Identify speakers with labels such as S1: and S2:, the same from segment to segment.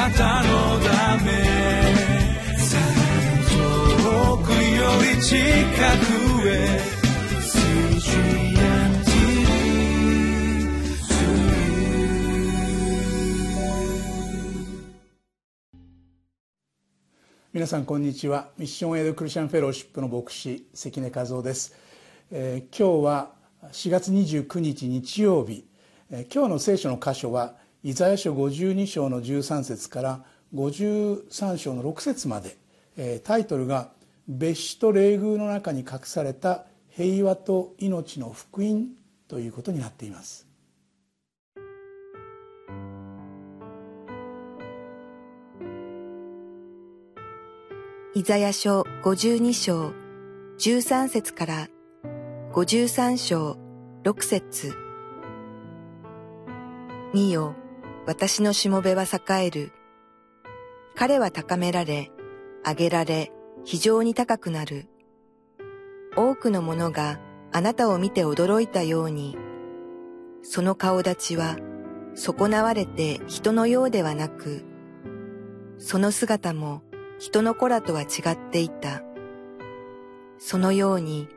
S1: なたのため遠くより近くへ
S2: 皆さんこんにちは。ミッションエイドクリスチャンフェローシップの牧師関根和夫です、えー、今日は4月29日日曜日、えー、今日の聖書の箇所はイザヤ書52章の13節から53章の6節まで、えー、タイトルが別紙と霊宮の中に隠された平和と命の福音ということになっています。
S3: イザヤ書52章13節から53章6節。見よ、私のしもべは栄える。彼は高められ、上げられ、非常に高くなる。多くの者があなたを見て驚いたように、その顔立ちは損なわれて人のようではなく、その姿も人の子らとは違っていた。そのように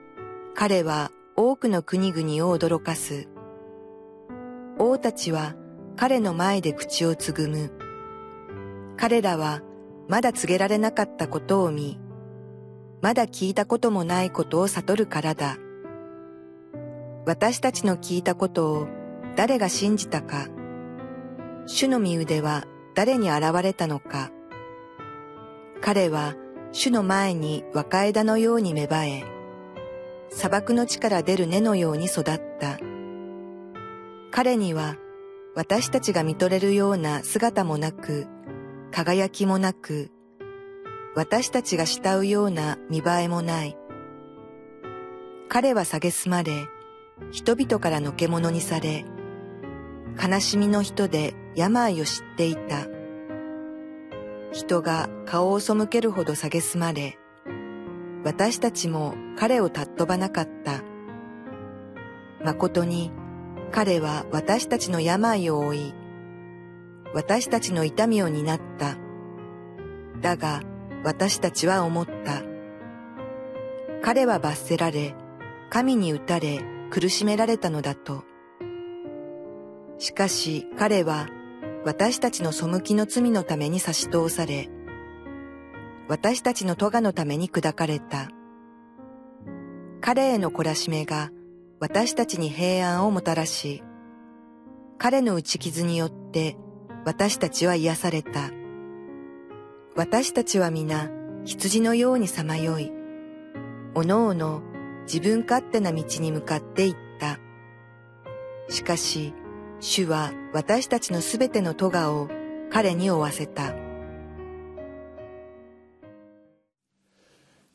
S3: 彼は多くの国々を驚かす。王たちは彼の前で口をつぐむ。彼らはまだ告げられなかったことを見、まだ聞いたこともないことを悟るからだ。私たちの聞いたことを誰が信じたか、主の身腕は誰に現れたのか。彼は主の前に若枝のように芽生え、砂漠の地から出る根のように育った。彼には私たちが見とれるような姿もなく、輝きもなく、私たちが慕うような見栄えもない。彼は蔑まれ、人々からのけ者にされ、悲しみの人で病を知っていた。人が顔を背けるほど蔑まれ、私たちも彼を尊ばなかった。誠に彼は私たちの病を負い、私たちの痛みを担った。だが私たちは思った。彼は罰せられ、神に打たれ苦しめられたのだと。しかし彼は私たちの背きの罪のために差し通され、私たちの咎のために砕かれた。彼への懲らしめが私たちに平安をもたらし、彼の打ち傷によって私たちは癒された。私たちは皆羊のようにさまよい、おのおの自分勝手な道に向かって行った。しかし、主は私たちのすべての咎を彼に負わせた。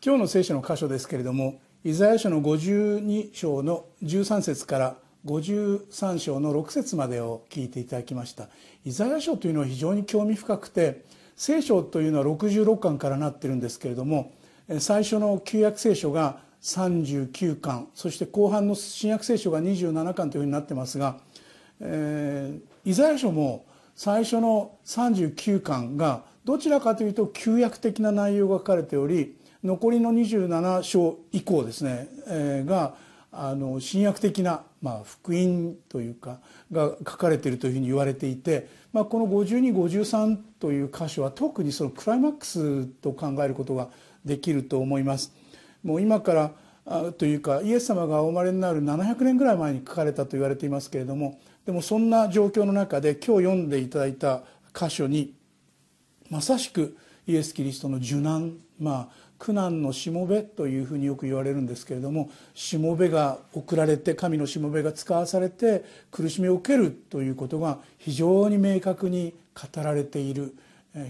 S2: 今日の聖書の箇所ですけれども、イザヤ書の52章の13節から53章の6節までを聞いていただきました。イザヤ書というのは非常に興味深くて、聖書というのは66巻からなってるんですけれども、最初の旧約聖書が39巻、そして後半の新約聖書が27巻というふうになってますが、えー、イザヤ書も最初の39巻がどちらかというと旧約的な内容が書かれており残りの27章以降ですね、えー、があの新約的な、まあ、福音というかが書かれているというふうに言われていて、まあ、この5253という箇所は特にそのクライマックスと考えることができると思います。もう今からというかイエス様がお生まれになる700年ぐらい前に書かれたと言われていますけれどもでもそんな状況の中で今日読んでいただいた箇所にまさしくイエス・キリストの受難まあ苦難のしもべというふうによく言われるんですけれどもしもべが送られて神のしもべが使わされて苦しみを受けるということが非常に明確に語られている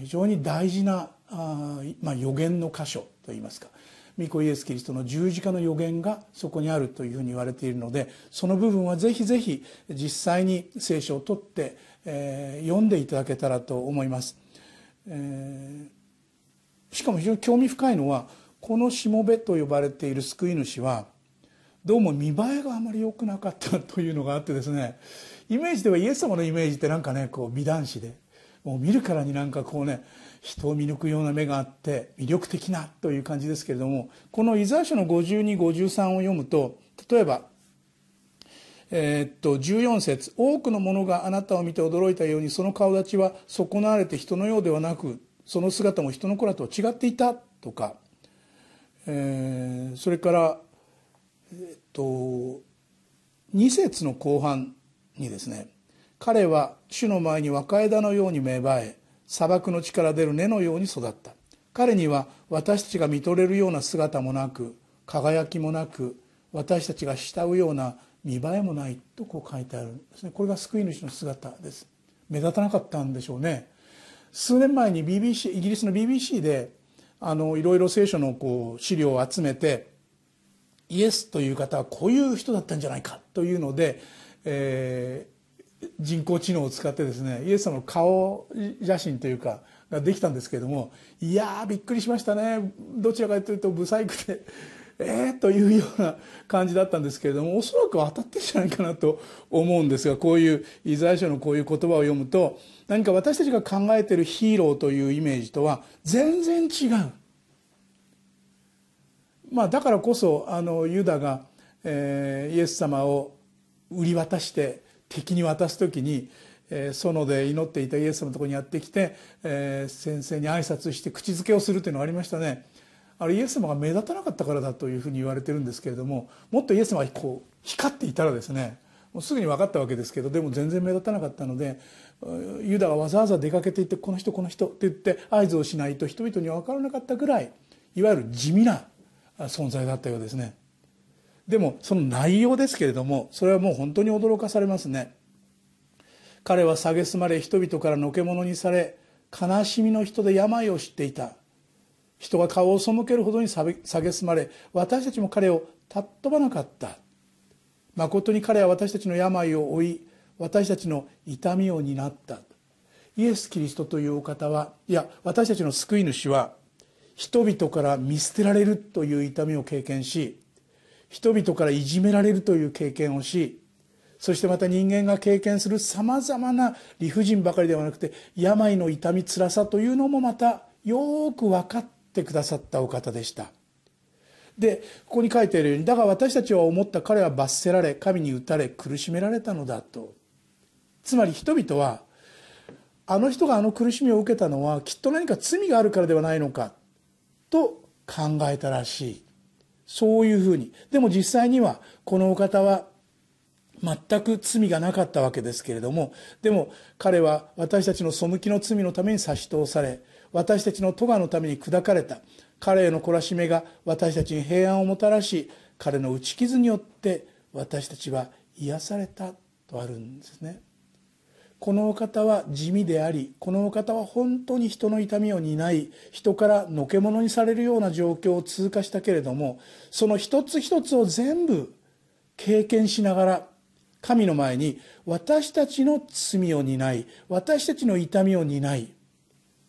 S2: 非常に大事なあ、まあ、予言の箇所といいますか御子イエス・キリストの十字架の予言がそこにあるというふうに言われているのでその部分はぜひぜひ実際に聖書を取って、えー、読んでいただけたらと思います、えー、しかも非常に興味深いのはこのしもべと呼ばれている救い主はどうも見栄えがあまり良くなかったというのがあってですねイメージではイエス様のイメージってなんかねこう美男子でもう見るからになんかこうね人を見抜くような目があって魅力的なという感じですけれどもこのイザヤ書の5253を読むと例えばえー、っと14節多くの者があなたを見て驚いたようにその顔立ちは損なわれて人のようではなくその姿も人の子らと違っていたとか、えー、それからえー、っと2節の後半にですね彼は主の前に若枝のように芽生え砂漠の力出る根のように育った。彼には私たちが見とれるような姿もなく輝きもなく私たちが慕うような見栄えもないとこう書いてあるんですね。これが救い主の姿です。目立たなかったんでしょうね。数年前に BBC イギリスの BBC でいろいろ聖書のこう資料を集めてイエスという方はこういう人だったんじゃないかというので、えー、人工知能を使ってですねイエス様の顔写真というかができたんですけれどもいやびっくりしましたね。どちらかというとブサイクでえー、というような感じだったんですけれどもおそらく当たってるんじゃないかなと思うんですがこういうイザヤ書のこういう言葉を読むと何か私たちが考えているヒーローというイメージとは全然違う。まあ、だからこそあのユダが、えー、イエス様を売り渡して敵に渡す時に、えー、園で祈っていたイエス様のところにやってきて、えー、先生に挨拶して口づけをするというのがありましたね。あれイエス様が目立たなかったからだというふうに言われてるんですけれどももっとイエス様がこう光っていたらですねもうすぐに分かったわけですけどでも全然目立たなかったのでユダがわざわざ出かけていってこの人この人って言って合図をしないと人々には分からなかったぐらいいわゆる地味な存在だったようですね。でもその内容ですけれどもそれはもう本当に驚かされますね。彼は蔑まれ人々からのけ者にされ悲しみの人で病を知っていた。人が顔を背けるほどに蔑まれ私たちも彼を尊ばなかった。まことに彼は私たちの病を負い私たちの痛みを担った。イエス・キリストというお方はいや私たちの救い主は人々から見捨てられるという痛みを経験し人々からいじめられるという経験をしそしてまた人間が経験するさまざまな理不尽ばかりではなくて病の痛み辛さというのもまたよく分かっててくださったお方でした。でここに書いているようにだが私たちは思った彼は罰せられ神に打たれ苦しめられたのだと。つまり人々はあの人があの苦しみを受けたのはきっと何か罪があるからではないのかと考えたらしい。そういうふうに。でも実際にはこのお方は全く罪がなかったわけですけれどもでも彼は私たちの背きの罪のために差し通され私たちの咎のために砕かれた。彼への懲らしめが私たちに平安をもたらし彼の打ち傷によって私たちは癒されたとあるんですね。このお方は地味でありこのお方は本当に人の痛みを担い人からのけ者にされるような状況を通過したけれどもその一つ一つを全部経験しながら神の前に私たちの罪を担い私たちの痛みを担い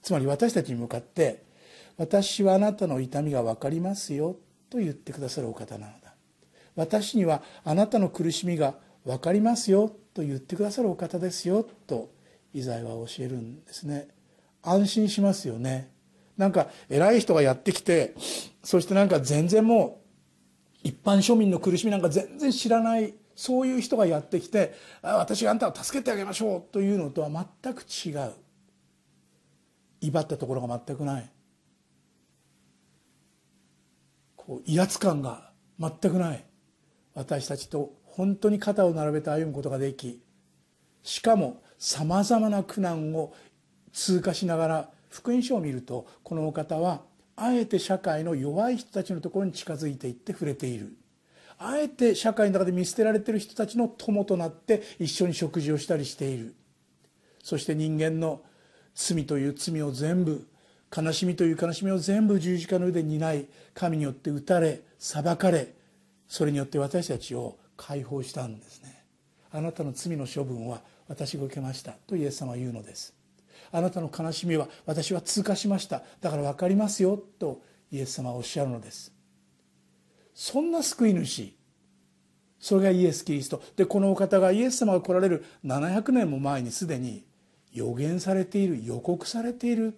S2: つまり私たちに向かって「私はあなたの痛みが分かりますよ」と言ってくださるお方なのだ。私にはあなたの苦しみが分かりますよと言ってくださるお方ですよとイザヤは教えるんですね。安心しますよね。なんか偉い人がやってきてそしてなんか全然もう一般庶民の苦しみなんか全然知らないそういう人がやってきて私があんたを助けてあげましょうというのとは全く違う。威張ったところが全くない。こう威圧感が全くない。私たちと本当に肩を並べて歩むことができしかもさまざまな苦難を通過しながら福音書を見るとこのお方はあえて社会の弱い人たちのところに近づいていって触れている。あえて社会の中で見捨てられている人たちの友となって一緒に食事をしたりしている。そして人間の罪という罪を全部悲しみという悲しみを全部十字架の上で担い神によって打たれ裁かれそれによって私たちを解放したんですね。あなたの罪の処分は私が受けましたとイエス様は言うのです。あなたの悲しみは私は通過しました。だから分かりますよとイエス様はおっしゃるのです。そんな救い主それがイエス・キリスト。でこのお方がイエス様が来られる700年も前にすでに予言されている予告されている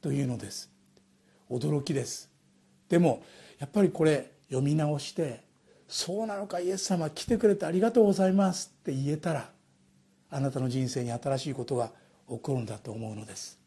S2: というのです。驚きです。でもやっぱりこれ読み直してそうなのかイエス様来てくれてありがとうございますって言えたらあなたの人生に新しいことが起こるんだと思うのです。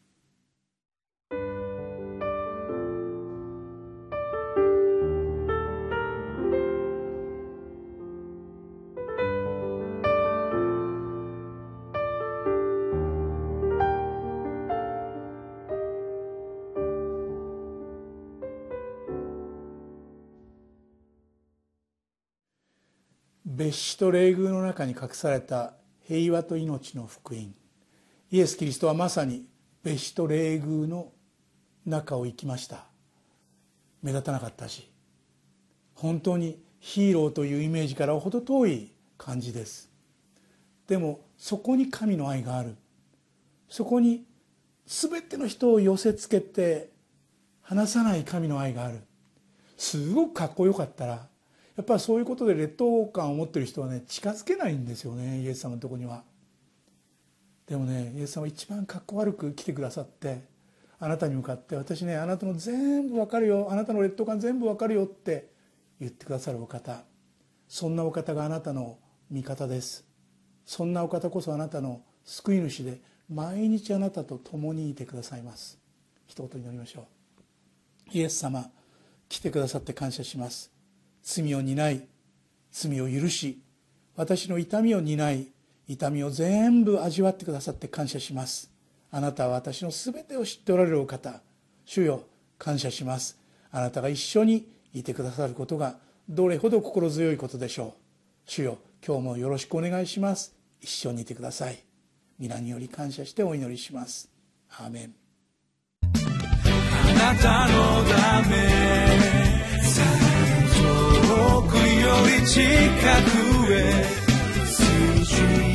S2: 別紙と霊宮の中に隠された平和と命の福音。イエス・キリストはまさに別紙と霊宮の中を行きました。目立たなかったし本当にヒーローというイメージから程遠い感じです。でもそこに神の愛がある。そこに全ての人を寄せつけて離さない神の愛がある。すごくかっこよかったらやっぱりそういうことで劣等感を持ってる人はね近づけないんですよねイエス様のとこには。でもねイエス様は一番かっこ悪く来てくださってあなたに向かって私ねあなたの全部わかるよあなたの劣等感全部わかるよって言ってくださるお方。そんなお方があなたの味方です。そんなお方こそあなたの救い主で毎日あなたと共にいてくださいます。一言祈りましょう。イエス様来てくださって感謝します。罪を担い罪を許し私の痛みを担い痛みを全部味わってくださって感謝します。あなたは私の全てを知っておられるお方。主よ感謝します。あなたが一緒にいてくださることがどれほど心強いことでしょう。主よ今日もよろしくお願いします。一緒にいてください。皆により感謝してお祈りします。アーメン。
S1: あなたのため。り近くへ。水中